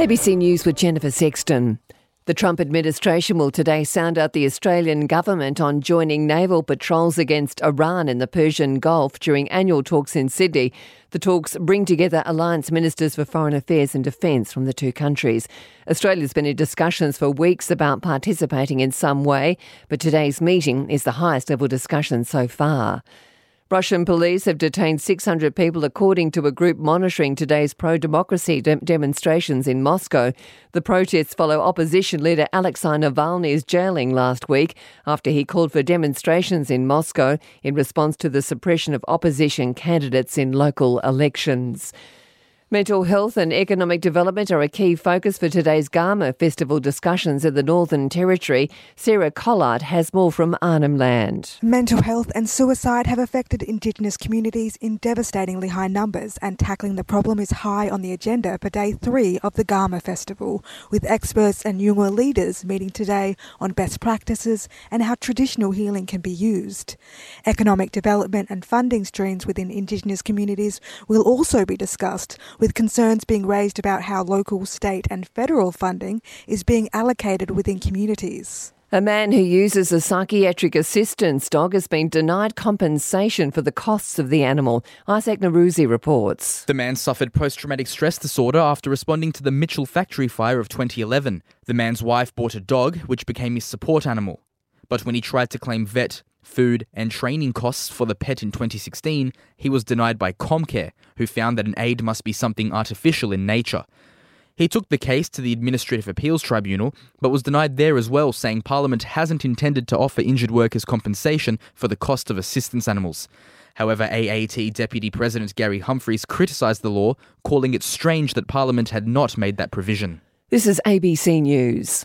ABC News with Jennifer Sexton. The Trump administration will today sound out the Australian government on joining naval patrols against Iran in the Persian Gulf during annual talks in Sydney. The talks bring together alliance ministers for foreign affairs and defence from the two countries. Australia's been in discussions for weeks about participating in some way, but today's meeting is the highest level discussion so far. Russian police have detained 600 people, according to a group monitoring today's pro democracy de- demonstrations in Moscow. The protests follow opposition leader Alexei Navalny's jailing last week after he called for demonstrations in Moscow in response to the suppression of opposition candidates in local elections. Mental health and economic development are a key focus for today's Garma Festival discussions in the Northern Territory. Sarah Collard has more from Arnhem Land. Mental health and suicide have affected Indigenous communities in devastatingly high numbers, and tackling the problem is high on the agenda for day three of the Garma Festival, with experts and Yolngu leaders meeting today on best practices and how traditional healing can be used. Economic development and funding streams within Indigenous communities will also be discussed with concerns being raised about how local, state, and federal funding is being allocated within communities. A man who uses a psychiatric assistance dog has been denied compensation for the costs of the animal. Isaac Nowroozi reports. The man suffered post traumatic stress disorder after responding to the Mitchell factory fire of 2011. The man's wife bought a dog, which became his support animal. But when he tried to claim vet, food, and training costs for the pet in 2016, he was denied by Comcare, who found that an aid must be something artificial in nature. He took the case to the Administrative Appeals Tribunal, but was denied there as well, saying Parliament hasn't intended to offer injured workers compensation for the cost of assistance animals. However, AAT Deputy President Gary Humphries criticised the law, calling it strange that Parliament had not made that provision. This is ABC News.